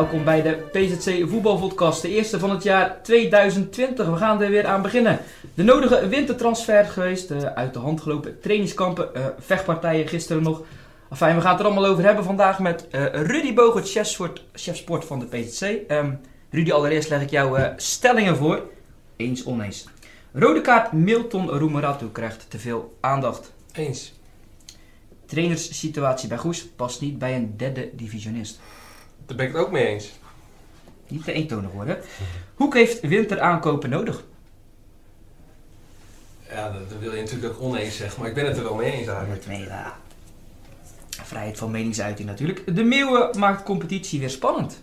Welkom bij de PZC Voetbalpodcast, de eerste van het jaar 2020. We gaan er weer aan beginnen. De nodige wintertransfer geweest, de uit de hand gelopen trainingskampen, eh, vechtpartijen gisteren nog. Enfin, we gaan het er allemaal over hebben vandaag met eh, Rudy Bogert, chef sport, chef sport van de PZC. Ehm, Rudy, allereerst leg ik jou eh, stellingen voor. Eens, oneens. Rode kaart Milton Roemeratu krijgt te veel aandacht. Eens. Trainerssituatie bij Goes past niet bij een derde divisionist. Daar ben ik het ook mee eens. Niet te eentonig worden. Hoek heeft winteraankopen nodig. Ja, dat wil je natuurlijk ook oneens zeggen, maar ik ben het er wel mee eens eigenlijk. Met ja. Vrijheid van meningsuiting natuurlijk. De Meeuwen maakt competitie weer spannend.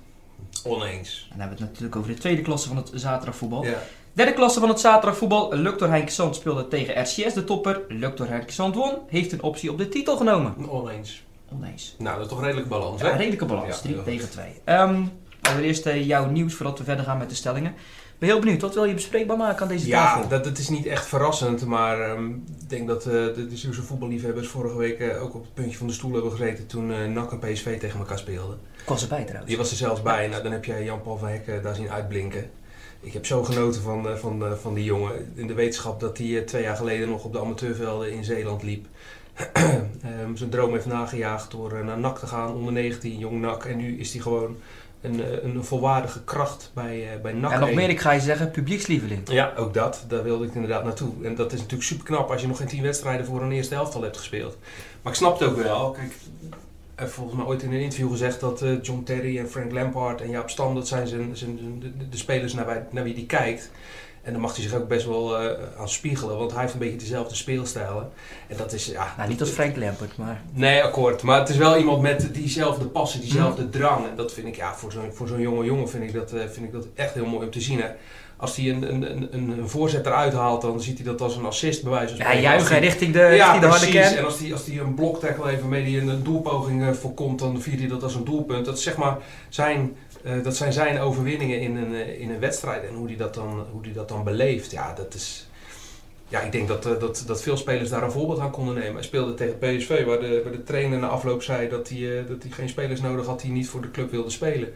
Oneens. En dan hebben we het natuurlijk over de tweede klasse van het zaterdagvoetbal. Ja. Derde klasse van het zaterdagvoetbal. Luctor Henk Sand speelde tegen RCS de topper. Luctor Henk Sand won. Heeft een optie op de titel genomen. Oneens. Oneens. Nou, dat is toch redelijk balans, hè? Ja, redelijke balans. Ja, 3 heel tegen 2. Ehm allereerst jouw nieuws voordat we verder gaan met de stellingen. Ik ben heel benieuwd. Wat wil je bespreekbaar maken aan deze Ja, tafel? dat, dat is niet echt verrassend, maar ehm, ik denk dat eh, de, de Zeeuwse voetballiefhebbers vorige week eh, ook op het puntje van de stoel hebben gezeten toen eh NAC en PSV tegen elkaar speelden. Ik was erbij trouwens. Die was er zelfs bij. Nou, dan heb jij Jan-Paul van Hekken daar zien uitblinken. Ik heb zo genoten van, van, van die jongen. In de wetenschap dat hij twee jaar geleden nog op de amateurvelden in Zeeland liep. Ehm, zijn droom heeft nagejaagd door eh, naar NAC te gaan, onder 19, jong NAC. En nu is hij gewoon een, eh, een volwaardige kracht bij, eh, bij NAC. en nog 1. meer, ik ga je zeggen, publiekslieveling. Ja, ook dat. Daar wilde ik inderdaad naartoe. En dat is natuurlijk super knap als je nog geen tien wedstrijden voor een eerste elftal hebt gespeeld. Maar ik snap het ook wel. Kijk, heb volgens mij ooit in een interview gezegd dat John Terry en Frank Lampard en Jaap Stam, dat zijn zijn, zijn, zijn- de, de spelers naar, naar wie hij kijkt. En dan mag hij zich ook best wel eh, aan spiegelen, want hij heeft een beetje dezelfde speelstijlen. En dat is, ja... Nou, niet als Frank Lampert, maar... Nee, akkoord. Maar het is wel iemand met diezelfde passie, diezelfde drang. En dat vind ik, ja, voor zo'n, voor zo'n jonge jongen vind ik, dat, eh, vind ik dat echt heel mooi om te zien. Hè. Als hij een, een, een, een voorzet eruit haalt, dan ziet hij dat als een assist bij wijze van Ja, spreken. Juichen richting de, ja, richting de harde precies. kern. En als hij, als hij een bloktackle waarmee hij een, een doelpoging eh, voorkomt, dan viert hij dat als een doelpunt. Dat, is zeg maar zijn, eh, dat zijn zijn overwinningen in een, eh, in een wedstrijd. En hoe hij dat dan, hoe hij dat dan beleeft, ja, dat is... Ja, ik denk dat, eh, dat, dat veel spelers daar een voorbeeld aan konden nemen. Hij speelde tegen PSV, waar de, waar de trainer na afloop zei dat hij, dat hij geen spelers nodig had die niet voor de club wilden spelen.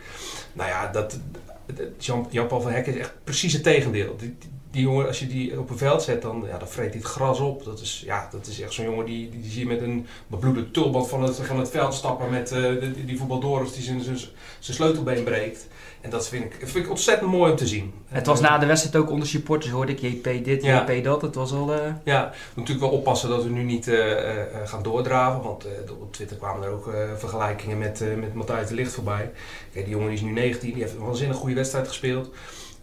Nou ja, dat, Jan-Paul van Hekken is echt precies het tegendeel. Die, die, die jongen, als je die op een veld zet, dan, ja, dan vreet hij het gras op. Dat is, ja, dat is echt zo'n jongen die, die, die zie je met een bebloede tulband van het, van het veld stappen met eh, die, die voetbaldoris die zijn, zijn, zijn sleutelbeen breekt. En dat vind ik, vind ik ontzettend mooi om te zien. Het was na de wedstrijd ook onder supporters, hoorde ik JP dit, Ja. JP dat. Het was al... eh, Ja, we natuurlijk wel oppassen dat we nu niet eh, gaan doordraven. Want op Twitter kwamen er ook vergelijkingen met, met Matthijs de Ligt voorbij. Kijk, die jongen is nu 19, die heeft een waanzinnig goede wedstrijd gespeeld.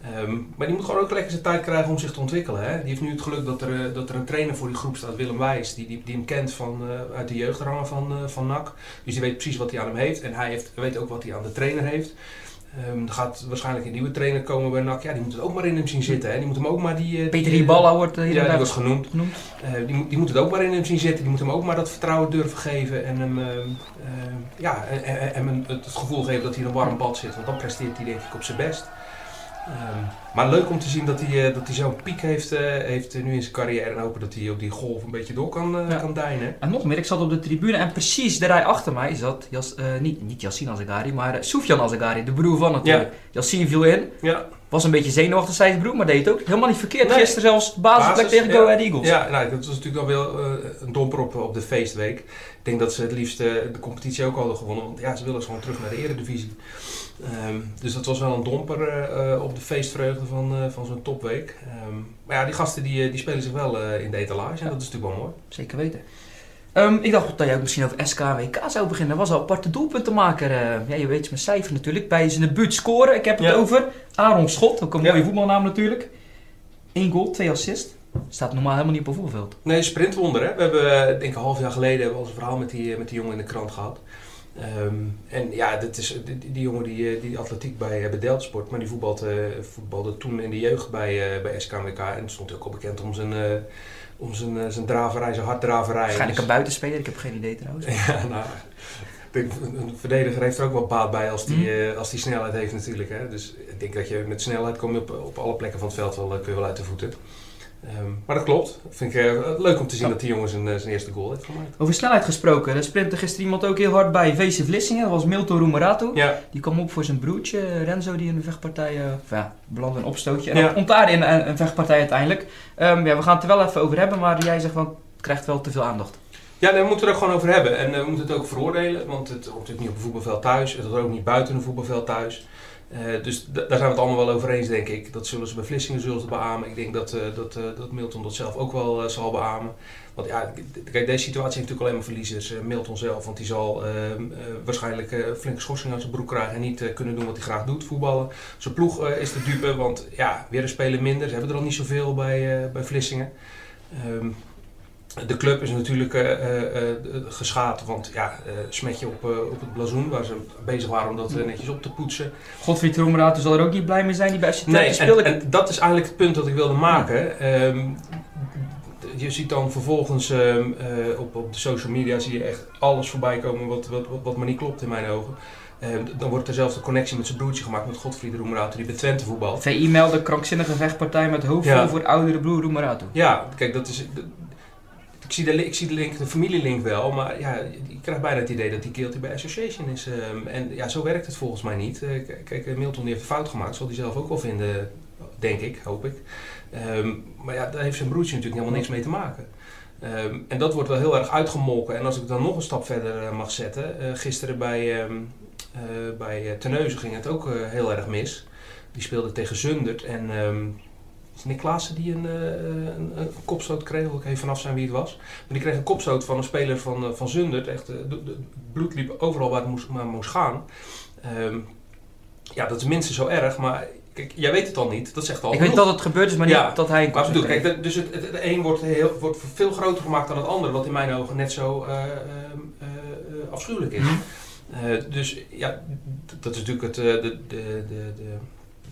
Ehm, maar die moet gewoon ook lekker zijn tijd krijgen om zich te ontwikkelen. Hè? Die heeft nu het geluk dat er, eh, dat er een trainer voor die groep staat, Willem Wijs, die, die, die hem kent van, eh, uit de jeugdrangen van, eh, van NAC. Dus die weet precies wat hij aan hem heeft. En hij heeft, weet ook wat hij aan de trainer heeft. Ehm, er gaat waarschijnlijk een nieuwe trainer komen bij NAC. Ja, die moet het ook maar in hem zien zitten. Hè? Die moet hem ook maar die... Peter Riballa wordt hier ja, die was genoemd. genoemd. Eh, die, moet- die moet het ook maar in hem zien zitten. Die moet hem ook maar dat vertrouwen durven geven. En hem, ehm, ehm, ja, en, en, het gevoel geven dat hij in een warm bad zit. Want dan presteert hij denk ik op zijn best. Ehm, maar leuk om te zien dat hij, eh, dat hij zo'n piek heeft, eh, heeft eh, nu in zijn carrière. En hopen dat hij op die golf een beetje door kan, Ja. kan deinen. En nog meer, ik zat op de tribune en precies de rij achter mij zat, Jas, niet, niet Yassine Azagari, maar uh, Soufjan Azagari, de broer van natuurlijk. Yassine viel in, Ja, was een beetje zenuwachtig, zei zijn broer, maar deed het ook helemaal niet verkeerd. Nee. Gisteren zelfs basisplek Basis, tegen ja. Go Ahead Eagles. ja nou, dat was natuurlijk dan wel een domper op, op de feestweek. Ik denk dat ze het liefst de competitie ook hadden gewonnen. Want ja, ze willen gewoon terug naar de eredivisie. Ehm, dus dat was wel een domper eh, eh, op de feestvreugde van, eh, van zo'n topweek. Ehm, maar ja, die gasten die, die spelen zich wel eh, in de etalage. En dat is natuurlijk wel mooi. Zeker weten. Ehm, ik dacht dat jij ook misschien over SKWK zou beginnen. Dat was al aparte doelpuntenmaker. eh ja, je weet mijn cijfer natuurlijk. Bij zijn debuut scoren. Ik heb het Ja. over Aaron Schot. Ook een Ja. mooie voetbalnaam natuurlijk. Eén goal, twee assist. Staat normaal helemaal niet op een voetbalveld. Nee, sprintwonder hè. We hebben, denk ik een half jaar geleden, hebben we al een verhaal met die, met die jongen in de krant gehad. Ehm, en ja, dat is, die, die jongen die, eh, die atletiek bij, eh, bij Deltsport, maar die voetbalde, eh, voetbalde toen in de jeugd bij, eh, bij SKWK. En stond ook al bekend om zijn, eh, om zijn, eh, zijn draverij, zijn harddraverij. Waarschijnlijk Dus- een buitenspeler. Ik heb geen idee trouwens. Ja, nou, denk, een verdediger heeft er ook wel baat bij als die, eh, als die snelheid heeft natuurlijk. Hè. Dus ik denk dat je met snelheid kom je op, op alle plekken van het veld wel, eh, kun je wel uit de voeten. Ehm, maar dat klopt. Vind ik uh, leuk om te zien Ja. dat die jongens een, eh, zijn eerste goal heeft gemaakt. Over snelheid gesproken, er sprintte gisteren iemand ook heel hard bij VC Vlissingen. Dat was Milton Roemerato. Ja, Die kwam op voor zijn broertje eh, Renzo, die in de vechtpartij uh, ja, belandde een opstootje. En Ja. komt daar in een, een vechtpartij uiteindelijk. Ehm, ja, we gaan het er wel even over hebben, maar jij zegt van het krijgt wel te veel aandacht. ja nee, we moeten er ook gewoon over hebben. En eh, we moeten het ook veroordelen, want het hoort natuurlijk niet op een voetbalveld thuis. Het hoort ook niet buiten een voetbalveld thuis. Eh, dus daar zijn we het allemaal wel over eens, denk ik. Dat zullen ze bij Vlissingen zullen beamen. Ik denk dat, eh, dat, eh, dat Milton dat zelf ook wel zal beamen. Want ja, kijk, deze situatie heeft natuurlijk alleen maar verliezers. Milton zelf, want die zal eh, eh, waarschijnlijk flinke schorsing aan zijn broek krijgen en niet kunnen doen wat hij graag doet, voetballen. Zijn ploeg is de dupe, want ja, weer een speler minder. Ze hebben er al niet zoveel bij, bij Vlissingen. Ehm, de club is natuurlijk eh, geschaad, want ja, eh, smetje op, op het blazoen, waar ze bezig waren om dat eh, netjes op te poetsen. Godfried Roemerato zal er ook niet blij mee zijn, die bij SCT Nee, speelde. en, en dat is eigenlijk het punt dat ik wilde maken. Ehm, je ziet dan vervolgens ehm, eh, op, op de social media zie je echt alles voorbij komen wat, wat, wat, maar niet klopt in mijn ogen. Ehm, dan wordt dezelfde connectie met zijn broertje gemaakt met Godfried Roemerato die bij Twente voetbalt. VI meldde krankzinnige vechtpartij met hoofdvol Ja. voor oudere broer Roemerato. Ja, kijk, dat is. Ik zie, de, ik zie de, link, de familielink wel, maar ja, je krijgt bijna het idee dat die keeltje bij Association is. ehm, en ja, zo werkt het volgens mij niet. Eh, kijk, eh, Milton heeft een fout gemaakt, zal hij zelf ook wel vinden, denk ik, hoop ik. Ehm, maar ja, daar heeft zijn broertje natuurlijk helemaal niks mee te maken. Ehm, en dat wordt wel heel erg uitgemolken. En als ik dan nog een stap verder eh, mag zetten, gisteren bij, bij Terneuzen ging het ook heel erg mis. Die speelde tegen Zundert en Nick Klaassen die een, eh, een, een kopstoot kreeg, ik even vanaf zijn wie het was. Maar die kreeg een kopstoot van een speler van, eh, van Zundert. Echt, eh, de, de- het bloed liep overal waar het moest, maar moest gaan. Ehm, ja, dat is minstens zo erg, maar kijk, jij weet het al niet. Dat zegt al Ik weet dat het gebeurd is, maar niet dat hij een Maar bedoel, kijk, dat- dus het, het, het een wordt, heel, wordt veel groter gemaakt dan het andere, wat in mijn ogen net zo eh, ehm, eh, eh, afschuwelijk is. Mhm. Dus ja, dat is natuurlijk het, de, de, de, de,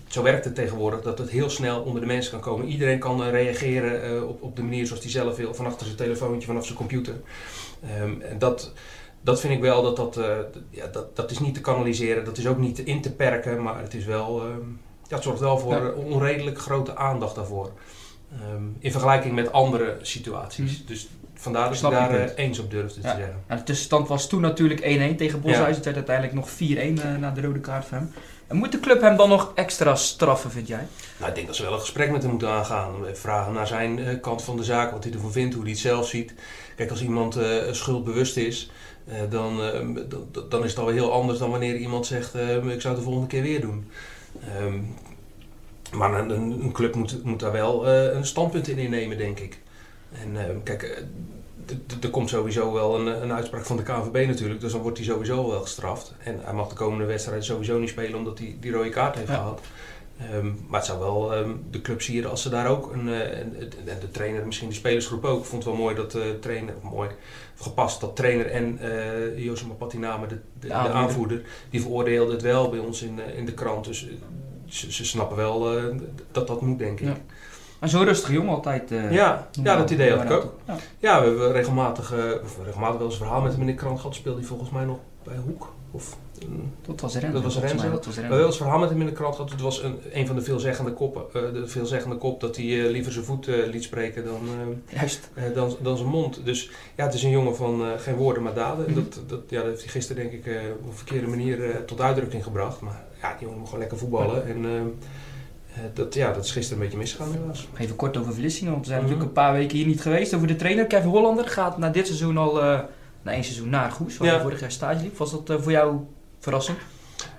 zo werkt het tegenwoordig, dat het heel snel onder de mensen kan komen. Iedereen kan eh, reageren eh, op, op de manier zoals hij zelf wil, van achter zijn telefoontje, vanaf zijn computer. Ehm, en dat, dat vind ik wel, dat, dat, eh, ja, dat, dat is niet te kanaliseren, dat is ook niet in te perken, maar het is wel, ehm, ja, het zorgt wel voor Ja. onredelijk grote aandacht daarvoor. Ehm, in vergelijking met andere situaties. Dus vandaar dat ik daar eens op durfde te zeggen. Nou, de tussenstand was toen natuurlijk 1-1 tegen Boshuis. Het werd uiteindelijk nog 4-1 eh, na de rode kaart van hem. En moet de club hem dan nog extra straffen, vind jij? Nou, ik denk dat ze wel een gesprek met hem moeten aangaan. Vragen naar zijn eh, kant van de zaak, wat hij ervan vindt, hoe hij het zelf ziet. Kijk, als iemand eh, schuldbewust is, eh, dan, dan, is het alweer heel anders dan wanneer iemand zegt: Ik zou het de volgende keer weer doen. Ehm, maar een, een, club moet, moet daar wel een standpunt in innemen, denk ik. En kijk, er komt sowieso wel een, een uitspraak van de KNVB natuurlijk, dus dan wordt hij sowieso wel gestraft. En hij mag de komende wedstrijd sowieso niet spelen omdat hij die rode kaart heeft Ja. gehad. Ehm, maar het zou wel ehm, de club sieren als ze daar ook een, eh, en de trainer, misschien de spelersgroep ook. Ik vond het wel mooi dat de trainer, mooi, gepast dat trainer en eh Josema Patiname, de, de, De de aanvoerder. die veroordeelde het wel bij ons in, eh, in de krant. Dus eh, ze, ze snappen wel eh, dat dat moet, denk ik. Ja. Maar zo'n rustige jongen altijd. eh, Ja, ja, dat idee had ik ook. Ja. Ja, we hebben regelmatig, eh, of regelmatig wel eens een verhaal met hem in de krant gehad. Speelde hij volgens mij nog bij Hoek. Of, Dat was Renzo. Dat was mij, Renzo. Dat was we hebben wel eens een verhaal met hem in de krant gehad. Het was een, een van de veelzeggende koppen. eh, de veelzeggende kop dat hij eh, liever zijn voet eh, liet spreken dan, eh, Juist. eh, dan, dan zijn mond. Dus ja, het is een jongen van eh, geen woorden maar daden. En Mhm. dat, dat, ja, dat heeft hij gisteren denk ik eh, op een verkeerde manier eh, tot uitdrukking gebracht. Maar ja, die jongen moet gewoon lekker voetballen. En eh, eh, dat, ja, dat is gisteren een beetje misgegaan helaas. Even kort over Vlissingen, want we zijn Mhm. natuurlijk een paar weken hier niet geweest. Over de trainer, Kevin Hollander, gaat na dit seizoen al, eh na één seizoen naar Goes, waar Ja. hij vorig jaar stage liep. Was dat eh, voor jou verrassend?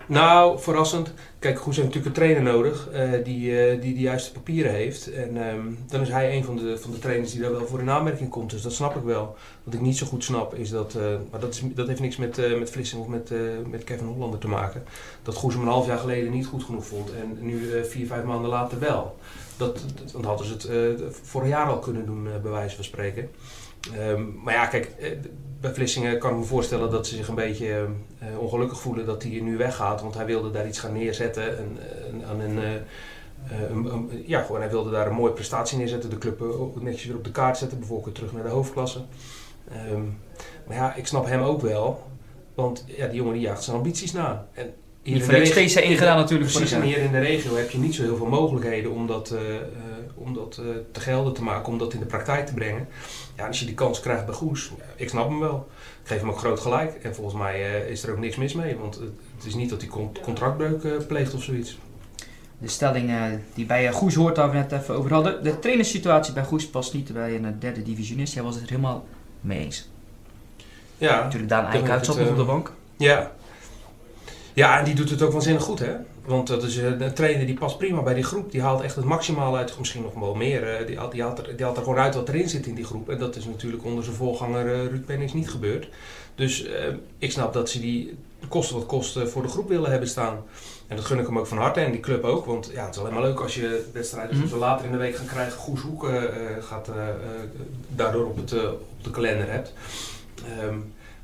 Nou, verrassend. Kijk, Goes heeft natuurlijk een trainer nodig eh, die, eh, die de juiste papieren heeft. En ehm, dan is hij een van de, van de trainers die daar wel voor in aanmerking komt. Dus dat snap ik wel. Wat ik niet zo goed snap is dat, eh, maar dat, is, dat heeft niks met, met Vlissingen of met, met Kevin Hollander te maken. Dat Goes hem een half jaar geleden niet goed genoeg vond en nu vier, vijf maanden later wel. Dat, dat, want hadden ze het vorig jaar al kunnen doen, bij wijze van spreken. Ehm, maar ja, kijk, bij Vlissingen kan ik me voorstellen dat ze zich een beetje ongelukkig voelen dat hij nu weggaat. Want hij wilde daar iets gaan neerzetten. En, en, aan een, eh, eh, een- een- ja, gewoon, hij wilde daar een mooie prestatie neerzetten. De club eh, netjes weer op de kaart zetten. Bijvoorbeeld terug naar de hoofdklasse. Ehm, maar ja, ik snap hem ook wel. Want ja, die jongen die jaagt zijn ambities na. En hier Niet in voor de niks regio- TC1 gedaan natuurlijk Precies, en hier in de regio heb je niet zo heel veel mogelijkheden om dat, om dat te gelden te maken, om dat in de praktijk te brengen. Ja, als je die kans krijgt bij Goes, ik snap hem wel. Geef hem ook groot gelijk. En volgens mij eh, is er ook niks mis mee, want het, is niet dat hij con- contractbreuk eh, pleegt of zoiets. De stelling eh, die bij Goes hoort, waar we net even over hadden. De trainersituatie bij Goes past niet bij een derde divisionist. Jij was het er helemaal mee eens. Ja, Natuurlijk, Daan ik zat nog op de bank. Ja. Ja, en die doet het ook waanzinnig goed, hè? Want dat is eh, een trainer die past prima bij die groep. Die haalt echt het maximale uit, misschien nog wel meer. eh, Die haalt, die, haalt er, die haalt er gewoon uit wat erin zit in die groep. En dat is natuurlijk onder zijn voorganger eh, Ruud Pennings niet gebeurd. Dus ik snap dat ze die kosten wat kosten voor de groep willen hebben staan. En dat gun ik hem ook van harte en die club ook. Want ja, het is alleen maar leuk als je wedstrijden zoals we later in de week gaan krijgen, Goes Hoek eh, gaat, daardoor op, het, op de kalender hebt. Ehm,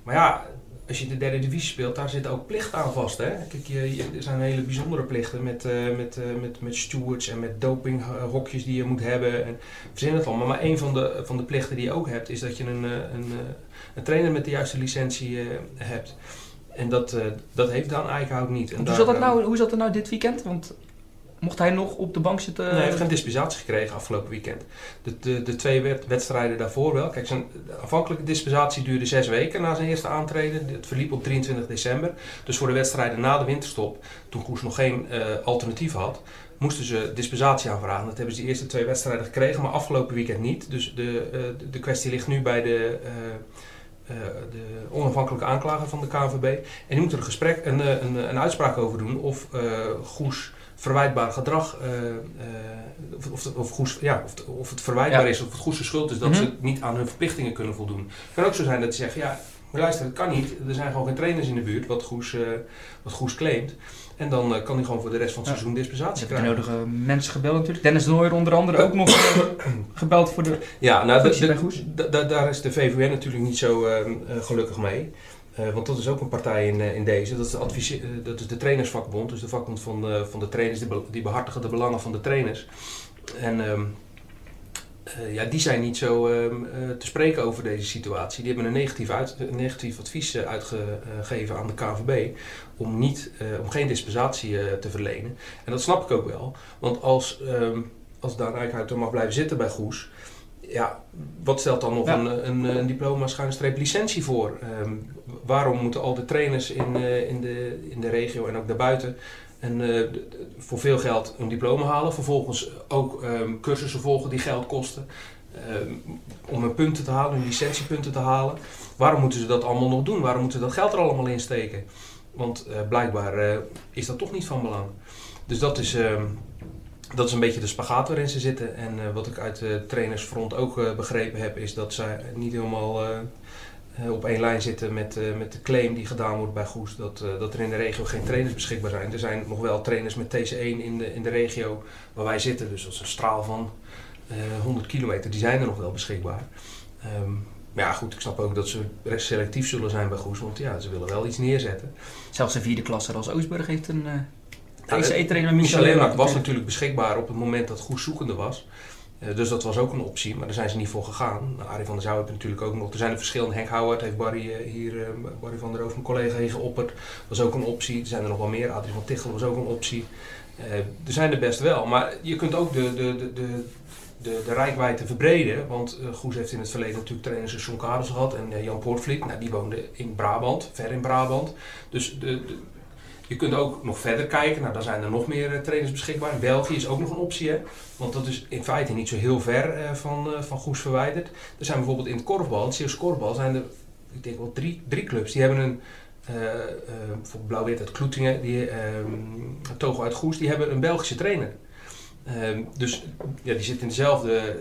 maar ja, als je de derde divisie speelt, daar zitten ook plichten aan vast. Hè? Kijk, je, je- er zijn hele bijzondere plichten met, eh, met, eh, met, met stewards en met dopinghokjes die je moet hebben. En verzin het allemaal. Maar een van de, van de plichten die je ook hebt, is dat je een, eh, een, eh, een trainer met de juiste licentie eh, hebt. En dat, eh, dat heeft Daan Eickhout niet. En Hoe daar, zat, dat eh, nou, hoe zat dat nou dit weekend? Want mocht hij nog op de bank zitten? Nee, hij heeft geen dispensatie gekregen afgelopen weekend. De, de, de twee wed- wedstrijden daarvoor wel. Kijk, zijn afhankelijke dispensatie duurde zes weken na zijn eerste aantreden. Het verliep op 23 december. Dus voor de wedstrijden na de winterstop, toen Koes nog geen eh, alternatief had, moesten ze dispensatie aanvragen. Dat hebben ze de eerste twee wedstrijden gekregen, maar afgelopen weekend niet. Dus de, eh, de- kwestie ligt nu bij de, eh, de onafhankelijke aanklager van de KNVB. En die moet er een, gesprek, een, een, een uitspraak over doen of Goes verwijtbaar gedrag, eh, eh, of, of, of, ja, of, of het verwijtbaar Ja. is, of het Goes de schuld is dat Mhm. ze niet aan hun verplichtingen kunnen voldoen. Het kan ook zo zijn dat ze zeggen, ja, maar luister, het kan niet. Er zijn gewoon geen trainers in de buurt, wat Goes, eh, wat Goes claimt. En dan kan hij gewoon voor de rest van het Ja. seizoen dispensatie krijgen. nodige mensen gebeld natuurlijk. Dennis de Nooijer onder andere ook nog gebeld voor de... Ja, nou, de- daar is de VVN natuurlijk niet zo gelukkig mee. Eh, want dat is ook een partij in, eh, in deze. Dat is, de advisie- eh, dat is de trainersvakbond. Dus de vakbond van, de- van de trainers. Die, be- die behartigen de belangen van de trainers. En ehm, eh, ja, die zijn niet zo ehm, eh, te spreken over deze situatie. Die hebben een negatief, uit, een negatief advies uitgegeven aan de KVB. Om, niet, om geen dispensatie te verlenen. En dat snap ik ook wel. Want als, ehm als Daan Eikhout er mag blijven zitten bij Goes ja, wat stelt dan nog Ja. een, een, een diploma schuine streep licentie voor? Waarom moeten al de trainers in, eh, in, de, in de regio en ook daarbuiten en, eh, voor veel geld een diploma halen? Vervolgens ook ehm, cursussen volgen die geld kosten ehm, om hun punten te halen, hun licentiepunten te halen. Waarom moeten ze dat allemaal nog doen? Waarom moeten ze dat geld er allemaal in steken? Want eh, blijkbaar is dat toch niet van belang. Dus dat is, ehm, dat is een beetje de spagaat waarin ze zitten. En wat ik uit de trainersfront ook begrepen heb, is dat zij niet helemaal op één lijn zitten met, eh, met de claim die gedaan wordt bij Goes. Dat, eh, dat er in de regio geen trainers beschikbaar zijn. Er zijn nog wel trainers met TC1 in de, in de regio waar wij zitten. Dus dat is een straal van eh 100 kilometer. Die zijn er nog wel beschikbaar. Ehm, maar ja, goed, ik snap ook dat ze rest selectief zullen zijn bij Goes. Want ja, ze willen wel iets neerzetten. Zelfs de vierde klasse als Oostburg heeft een... eh Nou, TC trainer met Michel was natuurlijk beschikbaar op het moment dat Goes zoekende was. Eh, dus dat was ook een optie, maar daar zijn ze niet voor gegaan. Nou, Arie van der Zouw heeft natuurlijk ook nog. Er zijn er verschillende. Henk Howard heeft Barry eh, hier, eh, Barry van der Roof, mijn collega, hier geopperd. was ook een optie. Er zijn er nog wel meer. Adrie van Tichel was ook een optie. Er zijn er best wel, maar je kunt ook de, de, de, de, de, de rijkwijde verbreden. Want Goes heeft in het verleden natuurlijk trainers als John gehad en Jan Poortvliet. Nou, die woonde in Brabant, ver in Brabant. Dus de, de- je kunt ook nog verder kijken. Nou, dan zijn er nog meer eh, trainers beschikbaar. België is ook nog een optie, hè? Want dat is in feite niet zo heel ver eh, van, eh, van Goes verwijderd. Er zijn bijvoorbeeld in het korfbal, het Zeeuws korfbal, zijn er, ik denk wel drie, drie clubs. Die hebben een, bijvoorbeeld Blauw-Wit uit Kloetingen, die, ehm Togo uit Goes, die hebben een Belgische trainer. Ehm, dus ja, die zit in dezelfde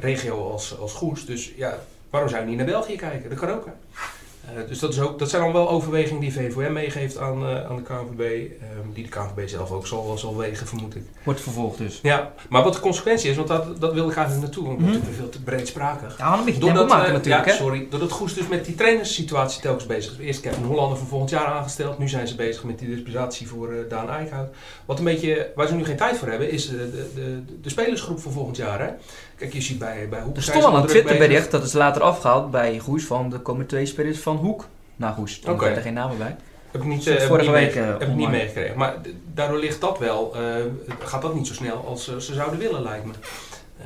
regio als, als Goes. Dus ja, waarom zou je niet naar België kijken? Dat kan ook, hè? Eh, dus dat, is ook, dat zijn dan wel overwegingen die VVM meegeeft aan, eh, aan de KNVB. ehm, die de KNVB zelf ook zal, zal wegen, vermoed ik. Wordt vervolgd dus. Ja, maar wat de consequentie is, want dat, dat wil ik eigenlijk naartoe, want ben natuurlijk veel te breedsprakig. Ja, een beetje tempo maken eh, natuurlijk, ja, hè? sorry, doordat Goes dus met die trainerssituatie telkens bezig is. Eerst Kevin Hollander voor volgend jaar aangesteld, nu zijn ze bezig met die dispensatie voor Daan Eickhout. Wat een beetje, waar ze nu geen tijd voor hebben, is de, de, de, de spelersgroep voor volgend jaar. Hè? Kijk, je ziet bij, bij Hoek Er stond al een. Twitterbericht, dat is later afgehaald bij Goes, van de komen twee spelers van Hoek naar Goes. Toen Oké. waren er geen namen bij. Heb ik niet, eh, heb vorige week, mee- eh, heb ik niet meegekregen. Maar daardoor ligt dat wel, eh, gaat dat niet zo snel als ze zouden willen, lijkt me.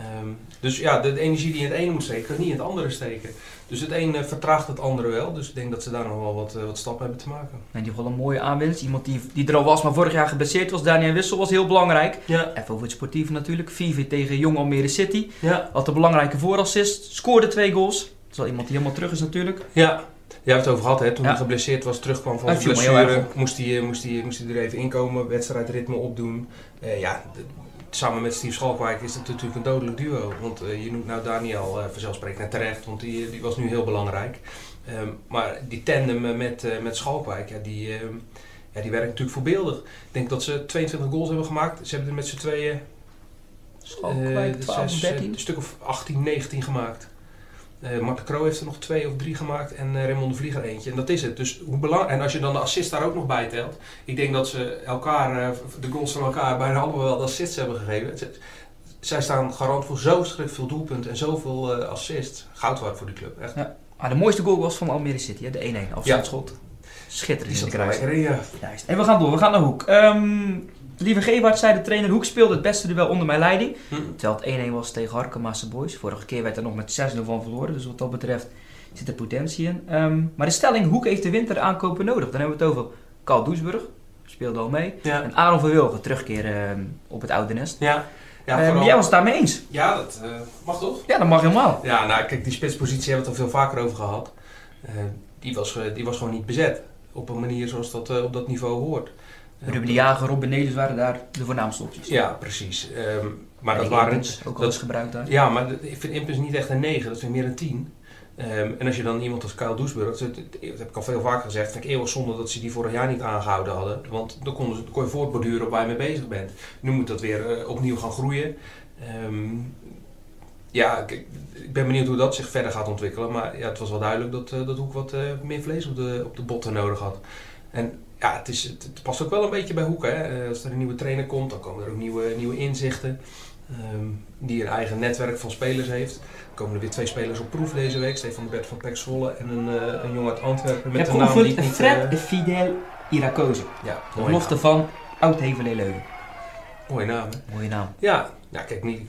Ehm, dus ja, de, de energie die in het ene moet steken, kan niet in het andere steken. Dus het een vertraagt het andere wel. Dus ik denk dat ze daar nog wel wat, eh, wat stappen hebben te maken. En die wel een mooie aanwinst. Iemand die, die er al was, maar vorig jaar geblesseerd was. Daniel Wissel was heel belangrijk. Ja, Even over het sportieve natuurlijk. 4 tegen Jong Almere City. ja, Had een belangrijke voorassist. Scoorde twee goals. Dat is wel iemand die helemaal terug is natuurlijk. ja. Jij hebt het over gehad, hè? toen Ja. hij geblesseerd was, terugkwam van zijn blessure. Moest hij, eh, moest, hij, moest hij er even inkomen, wedstrijdritme opdoen. Eh, ja, samen met Steve Schalkwijk is het natuurlijk een dodelijk duo. Want eh, je noemt nou Daniel uh, vanzelfsprekend en terecht, want die, die was nu heel belangrijk. Ehm, maar die tandem eh, met, eh, met Schalkwijk, ja, die, ehm, ja, die werkt natuurlijk voorbeeldig. Ik denk dat ze 22 goals hebben gemaakt. Ze hebben er met z'n tweeën Schalkwijk, eh, 12, zes, 13. Een stuk of 18, 19 gemaakt. Eh Marten Kroo heeft er nog twee of drie gemaakt en eh, Raymond de Vlieger eentje. En dat is het. Dus hoe belang en als je dan de assist daar ook nog bij telt. Ik denk dat ze elkaar, eh, de goals van elkaar bijna allemaal wel de assists hebben gegeven. Zij staan garant voor zo verschrikkelijk veel doelpunten en zoveel eh, assists. Goud waard voor die club. Echt. Ah, de mooiste goal was van Almere City, hè? de 1-1 afstandsschot. Schitterend Die in de kruis. ja. En we gaan door, we gaan naar Hoek. Ehm Lieve Gewaard zei de trainer, Hoek speelde het beste duel onder mijn leiding. Hm. Terwijl het 1-1 was tegen Harkema's Boys. Vorige keer werd er nog met 6-0 van verloren. Dus wat dat betreft zit er potentie in. Ehm, maar de stelling, Hoek heeft de winter aankopen nodig. Dan hebben we het over Carl Doesburg. Speelde al mee. Ja. En Aaron van Wilgen, terugkeer ehm, op het oude nest. Ja. Ja, Ehm, jij was het daarmee eens. ja, dat eh, mag toch? Ja, dat mag helemaal. Ja, nou kijk, die spitspositie hebben we het al veel vaker over gehad. Eh, die, was, eh, die was gewoon niet bezet. Op een manier zoals dat op dat niveau hoort. Ruben de Jager, Robin Nelis waren daar de voornaamste opties. Ja, precies. Ehm, maar dat En waren... Impens, ook al dat- eens gebruikt daar. Ja, maar dat- ik vind Impens niet echt een 9, dat vind ik meer een 10. Ehm, en als je dan iemand als Kyle Doesburg, dat, heb ik al veel vaker gezegd, vind ik eeuwig zonde dat ze die vorig jaar niet aangehouden hadden. Want dan konden ze, kon je voortborduren op waar je mee bezig bent. Nu moet dat weer eh, opnieuw gaan groeien. Ehm, ja, ik, ik ben benieuwd hoe dat zich verder gaat ontwikkelen. Maar ja, het was wel duidelijk dat, eh, dat Hoek wat eh, meer vlees op de, op de botten nodig had. En ja, het, is, het, het past ook wel een beetje bij Hoek. Hè? Eh, Als er een nieuwe trainer komt, dan komen er ook nieuwe, nieuwe inzichten. ehm, die een eigen netwerk van spelers heeft. Er komen er weer twee spelers op proef deze week. Stefan de Bert van Pek Zwolle en een, eh, een jongen uit Antwerpen met een naam die niet... Fred eh, Fidel Irakoze. ja, De belofte naam. van Oud-Hevel Leuven. Mooie naam, hè? Mooie naam. Ja, ja kijk, niet,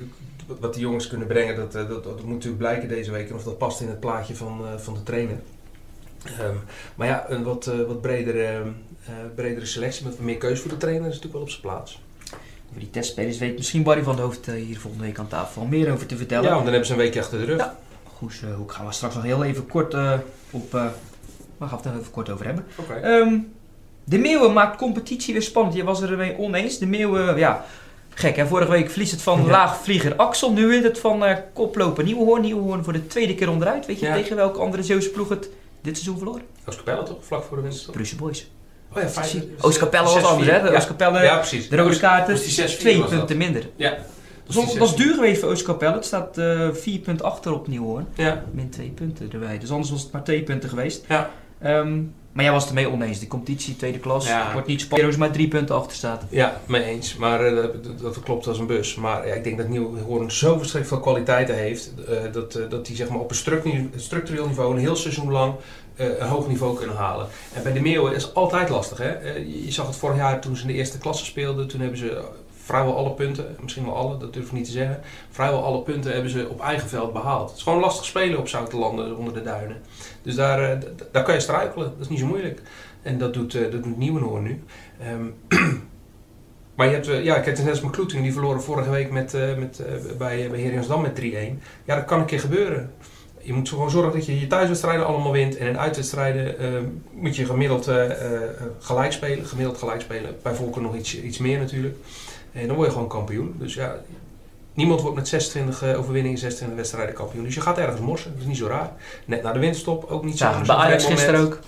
wat die jongens kunnen brengen, dat, eh, dat, dat moet natuurlijk blijken deze week. En of dat past in het plaatje van, van de trainer. Ehm, maar ja, een wat, wat bredere, eh, bredere selectie met meer keuze voor de trainer is natuurlijk wel op zijn plaats. Over die testspelers weet misschien Barry van de Hoofd eh, hier volgende week aan tafel meer over te Ja, vertellen. want dan hebben ze een weekje achter de rug. Ja. Goes, eh, gaan we straks nog heel even kort eh, op. eh waar gaan we het er even kort over hebben? Oké. Ehm, de Meeuwen maakt competitie weer spannend. Je was er ermee oneens. De Meeuwen, ja, gek hè. Vorige week verliest het van Ja. laagvlieger Axel. Nu wint het van eh koploper Nieuwenhoorn. Nieuwenhoorn voor de tweede keer onderuit. Weet je Ja. tegen welke andere Zeeuwse ploeg het dit seizoen verloren? Oostkapelle toch? Vlak voor de winst? Bruce Boys. Oh ja, vijf. Oostkapelle was anders hè. Oostkapelle, Ja, precies. de rode kaarten, die 6-4 twee was punten minder. Ja. Dat 6-4. duur geweest voor Oostkapelle. Het staat eh vier punten achter op Nieuwenhoorn. Ja. Min twee punten erbij. Dus anders was het maar twee punten geweest. Ja. Ehm, maar jij was het ermee oneens. De competitie, tweede klas, Ja. wordt niet spannend. maar drie punten achter staat. Ja, mee eens. Maar eh, dat, klopt als een bus. Maar ja, ik denk dat Nieuwhoorn zo verschrikkelijk veel kwaliteiten heeft. eh, dat, dat die zeg maar, op een structu- structureel niveau een heel seizoen lang een hoog niveau kunnen halen. En bij de Meeuwen is het altijd lastig. Hè? Eh, je- zag het vorig jaar toen ze in de eerste klasse speelden. Toen hebben ze vrijwel alle punten, misschien wel alle, dat durf ik niet te zeggen. Vrijwel alle punten hebben ze op eigen veld behaald. Het is gewoon lastig spelen op Zoutelanden onder de duinen. Dus daar, eh, daar kan je struikelen. Dat is niet zo moeilijk. En dat doet, eh, dat doet Nieuwenhoorn nu. Ehm, maar je hebt, eh, ja, kijk, het is net als McCloutingen, die verloren vorige week met, eh, met, eh, bij, bij Herensdam met 3-1. Ja, dat kan een keer gebeuren. Je moet gewoon zorgen dat je je thuiswedstrijden allemaal wint. En in uitwedstrijden eh, moet je gemiddeld eh, gelijk spelen. Gemiddeld gelijk spelen. Bij Volker nog iets, iets meer natuurlijk. En dan word je gewoon kampioen. Dus ja, niemand wordt met 26 eh, overwinningen, 26 wedstrijden kampioen. Dus je gaat ergens morsen. Dat is niet zo raar. Net na de winststop ook niet zo Ja, bij Ajax gisteren ook.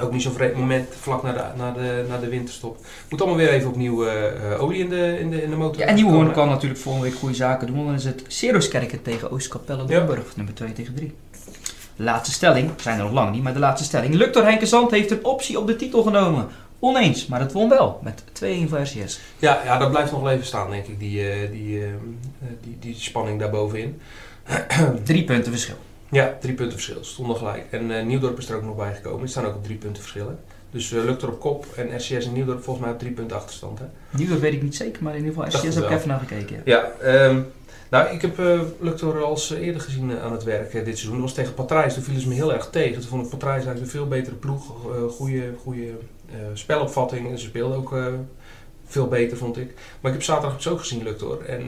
Ook niet zo'n vreemd moment vlak na de, na de, na de winterstop. Moet allemaal weer even opnieuw eh, eh, olie in de, in, de, in de motor. Ja, en Nieuwenhoorn komen. kan natuurlijk volgende week goede zaken doen. want Dan is het Seroskerken tegen Oostkapelle Ja. Limburg. Nummer 2 tegen 3. Laatste stelling. Zijn er nog lang niet, maar de laatste stelling. Luctor Henke Zand heeft een optie op de titel genomen. Oneens, maar het won wel. Met 2-1 voor RCS. Ja, ja, dat blijft nog wel even staan, denk ik, die, eh, die, eh, die, die spanning daarbovenin. Drie punten verschil. Ja, drie punten verschil. Stonden gelijk. En eh, Nieuwdorp is er ook nog bij gekomen. Die staan ook op drie punten verschil. hè. Dus uh, Lukter op kop en RCS en Nieuwdorp volgens mij op drie punten achterstand. Hè? Nieuwdorp weet ik niet zeker, maar in ieder geval RCS heb ik even naar gekeken. Ja, ja um, nou ik heb uh, Lukter als eerder gezien aan het werk dit seizoen. Dat was tegen Patrijs, toen vielen ze me heel erg tegen. Toen vond ik Patrijs eigenlijk een veel betere ploeg, goede, goede spelopvatting. Ze speelden ook veel beter, vond ik. Maar ik heb zaterdag ook gezien, Lukter. En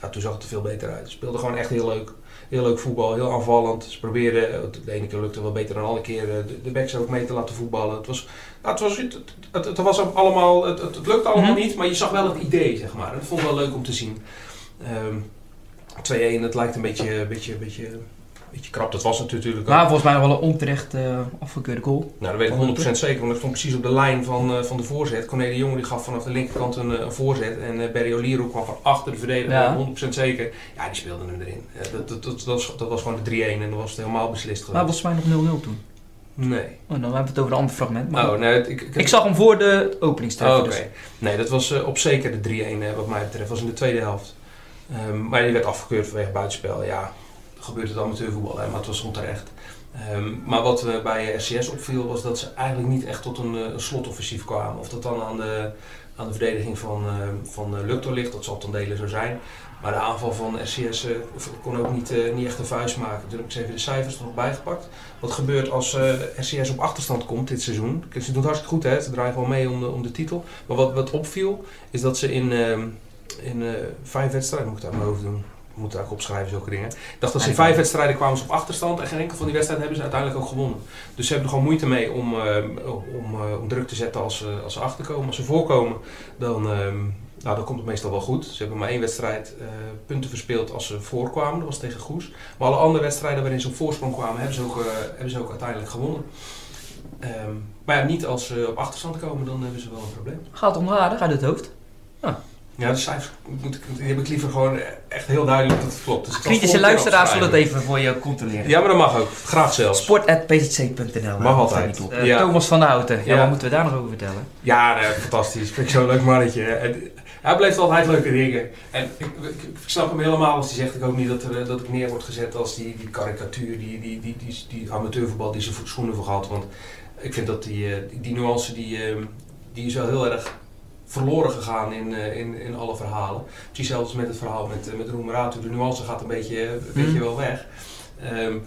ja, toen zag het er veel beter uit. Ze speelden gewoon echt heel leuk heel leuk voetbal, heel aanvallend. Ze probeerden, de ene keer lukte wel beter dan andere keer, de, de backs ook mee te laten voetballen. Het was, ja, het was, het, het, het was allemaal, het, het, lukte allemaal mhm. niet, maar je zag wel het idee, zeg maar. Dat vond ik wel leuk om te zien. Um, ehm, 2-1, het lijkt een beetje, beetje, beetje beetje krap. Dat was het natuurlijk Maar volgens mij wel een onterecht uh, afgekeurde goal. Nou, dat weet ik 100% zeker, want ik stond precies op de lijn van, uh, van de voorzet. Cornelie Jonge die gaf vanaf de linkerkant een, een voorzet en uh, Barry Oliero kwam van achter de verdediger, ja. 100% zeker. Ja, die speelde hem erin. dat, dat, dat, dat, was, dat was gewoon de 3-1 en dan was het helemaal beslist geweest. Maar volgens mij nog 0-0 toen. Nee. Oh, dan hebben we het over een ander fragment. Maar oh, nee, ik, ik, ik, zag hem voor de openingstreffer. Oh, Oké. Okay. Dus. Nee, dat was op zeker de 3-1 wat mij betreft. Dat was in de tweede helft. Um, maar die werd afgekeurd vanwege buitenspel. Ja, gebeurt het amateurvoetbal, hè, maar het was onterecht. Um, maar wat uh, bij RCS opviel was dat ze eigenlijk niet echt tot een, uh, een slotoffensief kwamen. Of dat dan aan de, aan de verdediging van, uh, van Luctor ligt, dat zal ten dele zo zijn. Maar de aanval van RCS kon ook niet, niet echt een vuist maken. Toen heb ik eens even de cijfers er nog bijgepakt. Wat gebeurt als RCS op achterstand komt dit seizoen? Kijk, ze doen het hartstikke goed, hè? ze draaien gewoon mee om de, om de titel. Maar wat, wat opviel, is dat ze in, ehm, in vijf wedstrijden, moet ik hoofd doen, moet eigenlijk opschrijven, zulke dingen. Ik dacht dat ze in vijf wedstrijden kwamen ze op achterstand en geen enkel van die wedstrijden hebben ze uiteindelijk ook gewonnen. Dus ze hebben er gewoon moeite mee om, uh, om, uh, om druk te zetten als, uh, als ze achterkomen. Als ze voorkomen, dan, ehm, nou, dan komt het meestal wel goed. Ze hebben maar één wedstrijd punten verspeeld als ze voorkwamen, dat was tegen Goes. Maar alle andere wedstrijden waarin ze op voorsprong kwamen, hebben ze ook, hebben ze ook uiteindelijk gewonnen. Um, maar ja, niet als ze op achterstand komen, dan hebben ze wel een probleem. Gaat het om gaat het hoofd? Ah. Ja, de cijfers moet, die heb ik liever gewoon echt heel duidelijk dat het klopt. Dus Kritische luisteraars zullen het even voor je controleren. Ja, maar dat mag ook. Graag zelfs. Sport.pzc.nl Mag altijd. Uh, ja. Thomas van der Houten. Ja, ja, wat moeten we daar nog over vertellen? Ja, nee, fantastisch. Vind ik zo'n leuk mannetje. hij blijft altijd leuke dingen. En ik, ik, ik, snap hem helemaal als hij zegt. Ik hoop niet dat, er, dat ik neer wordt gezet als die, die karikatuur, die, die, die, die, die amateurvoetbal die ze schoenen voor gehad. Want ik vind dat die, die, die nuance, die, die is wel heel erg verloren gegaan in, uh, in, in alle verhalen. Precies zelfs met het verhaal met, uh, met Roemerato. De nuance gaat een beetje, een mm. beetje wel weg. Um,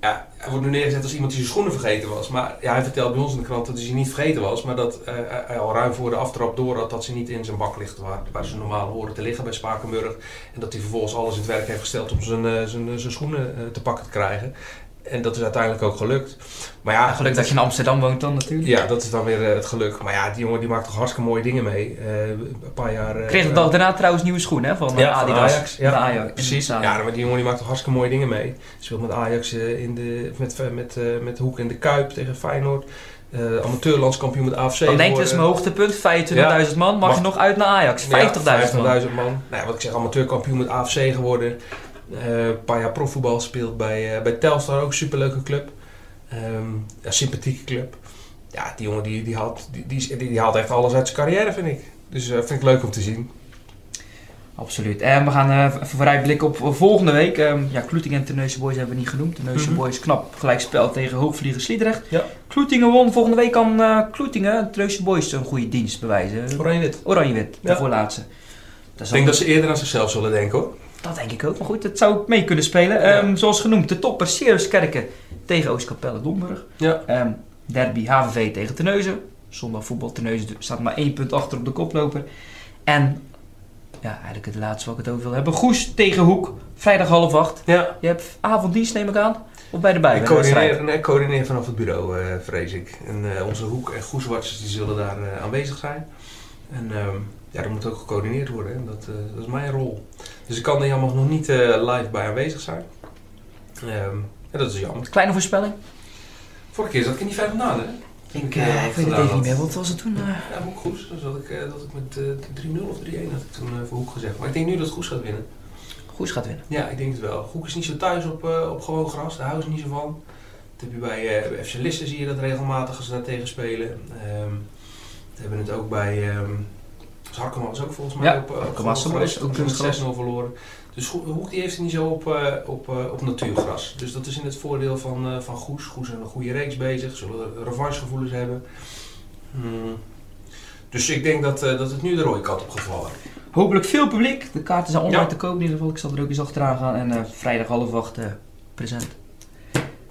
ja, hij wordt nu neergezet als iemand die zijn schoenen vergeten was. Maar ja, hij vertelt bij ons in de krant dat hij ze niet vergeten was. Maar dat uh, hij al ruim voor de aftrap door had dat ze niet in zijn bak ligt waar, waar ze normaal horen te liggen bij Spakenburg. En dat hij vervolgens alles in het werk heeft gesteld om zijn, zijn, zijn schoenen te pakken te krijgen. En dat is uiteindelijk ook gelukt. Maar ja, geluk dat je in Amsterdam woont dan natuurlijk. Ja, dat is dan weer uh, het geluk. Maar ja, die jongen die maakt toch hartstikke mooie dingen mee. Uh, een paar jaar... Uh, Kreeg het daarna trouwens nieuwe schoenen hè, van ja, Adidas. Ajax. Ja, Ajax. precies. Ja, maar die jongen die maakt toch hartstikke mooie dingen mee. Speelt met Ajax in de, met, met, met de hoek in de Kuip tegen Feyenoord. Uh, amateurlandskampioen met AFC. Dan denk je, dat is mijn hoogtepunt. 25.000 ja, man. Mag, je nog uit naar Ajax? 50.000 ja, 50 man. man. Nou, wat ik zeg, amateurkampioen met AFC geworden. Een paar jaar profvoetbal gespeeld bij, uh, bij Telstar, ook een superleuke club. Um, ja, sympathieke club. Ja, die jongen die, die, haalt, die, die, die, haalt echt alles uit zijn carrière, vind ik. Dus uh, vind ik leuk om te zien. Absoluut. En we gaan even vooruitblikken op volgende week. Um, ja, Kloetingen en Terneuzen Boys hebben we niet genoemd. Terneuzen mm -hmm. Boys knap gelijkspel tegen Hoogvliegers Sliedrecht. Ja. Kloetingen won. Volgende week kan uh, Kloetingen, Terneuzen Boys, een goede dienst bewijzen. Oranje-wit. Oranje-wit, de ja. voorlaatste. Ik denk dat ze eerder aan zichzelf zullen denken hoor. Dat denk ik ook. Maar goed, het zou mee kunnen spelen. Ja. Um, zoals genoemd, de topper Kerken tegen Oostkapelle Domburg. Ja. Um, derby HVV tegen Teneuzen. Zondag voetbal Teneuzen staat maar één punt achter op de koploper. En ja, eigenlijk het laatste wat ik het over wil hebben. Goes tegen Hoek. Vrijdag half acht. Ja. Je hebt avonddienst neem ik aan. Of bij de bij? Ik coördineer, nee, coördineer vanaf het bureau, uh, vrees ik. En uh, onze Hoek- en Goeswatchers die zullen daar uh, aanwezig zijn. En um, ja, dat moet ook gecoördineerd worden. En dat, dat is mijn rol. Dus ik kan er jammer nog niet live bij aanwezig zijn. Um, ja, dat is jammer. Kleine voorspelling? Vorige keer zat ik in die vijf na, hè? Ik, uh, ik weet het even niet meer, wat was het toen? Uh... Ja, Hoek Goes. Dan zat ik, uh, dat ik met 3-0 of 3-1 had ik toen voor Hoek gezegd. Maar ik denk nu dat Goes gaat winnen. Goes gaat winnen? Ja, ik denk het wel. Hoek is niet zo thuis op, op gewoon gras, daar houden ze niet zo van. Dat heb je bij, bij FC Lisse zie je dat regelmatig als ze daar tegen spelen. Um, we hebben het ook bij... Um, Harkema was ook volgens mij ja, op, op was ook 6-0 verloren. Dus Hoek die heeft het niet zo op, uh, op, uh, op natuurgras. Dus dat is in het voordeel van, van Goes. Goes is een goede reeks bezig. Zullen revanchegevoelens hebben. Hmm. Dus ik denk dat, eh, dat het nu de rode kant op gaat vallen. Hopelijk veel publiek. De kaarten zijn online Ja. te koop in ieder geval. Ik zal er ook eens achteraan gaan. En eh, vrijdag half acht eh, present.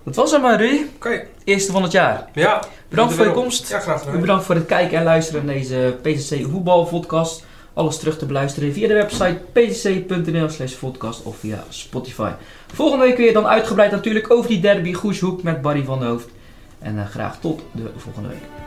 Dat was hem maar, Rudy. Oké. Eerste van het jaar. Ja. Bedankt voor je komst. Ja, graag gedaan. Bedankt voor het kijken en luisteren naar deze PCC voetbalpodcast. Alles terug te beluisteren via de website pcc.nl slash podcast of via Spotify. Volgende week weer dan uitgebreid natuurlijk over die derby Goeshoek met Barry van der Hoofd. En eh, graag tot de volgende week.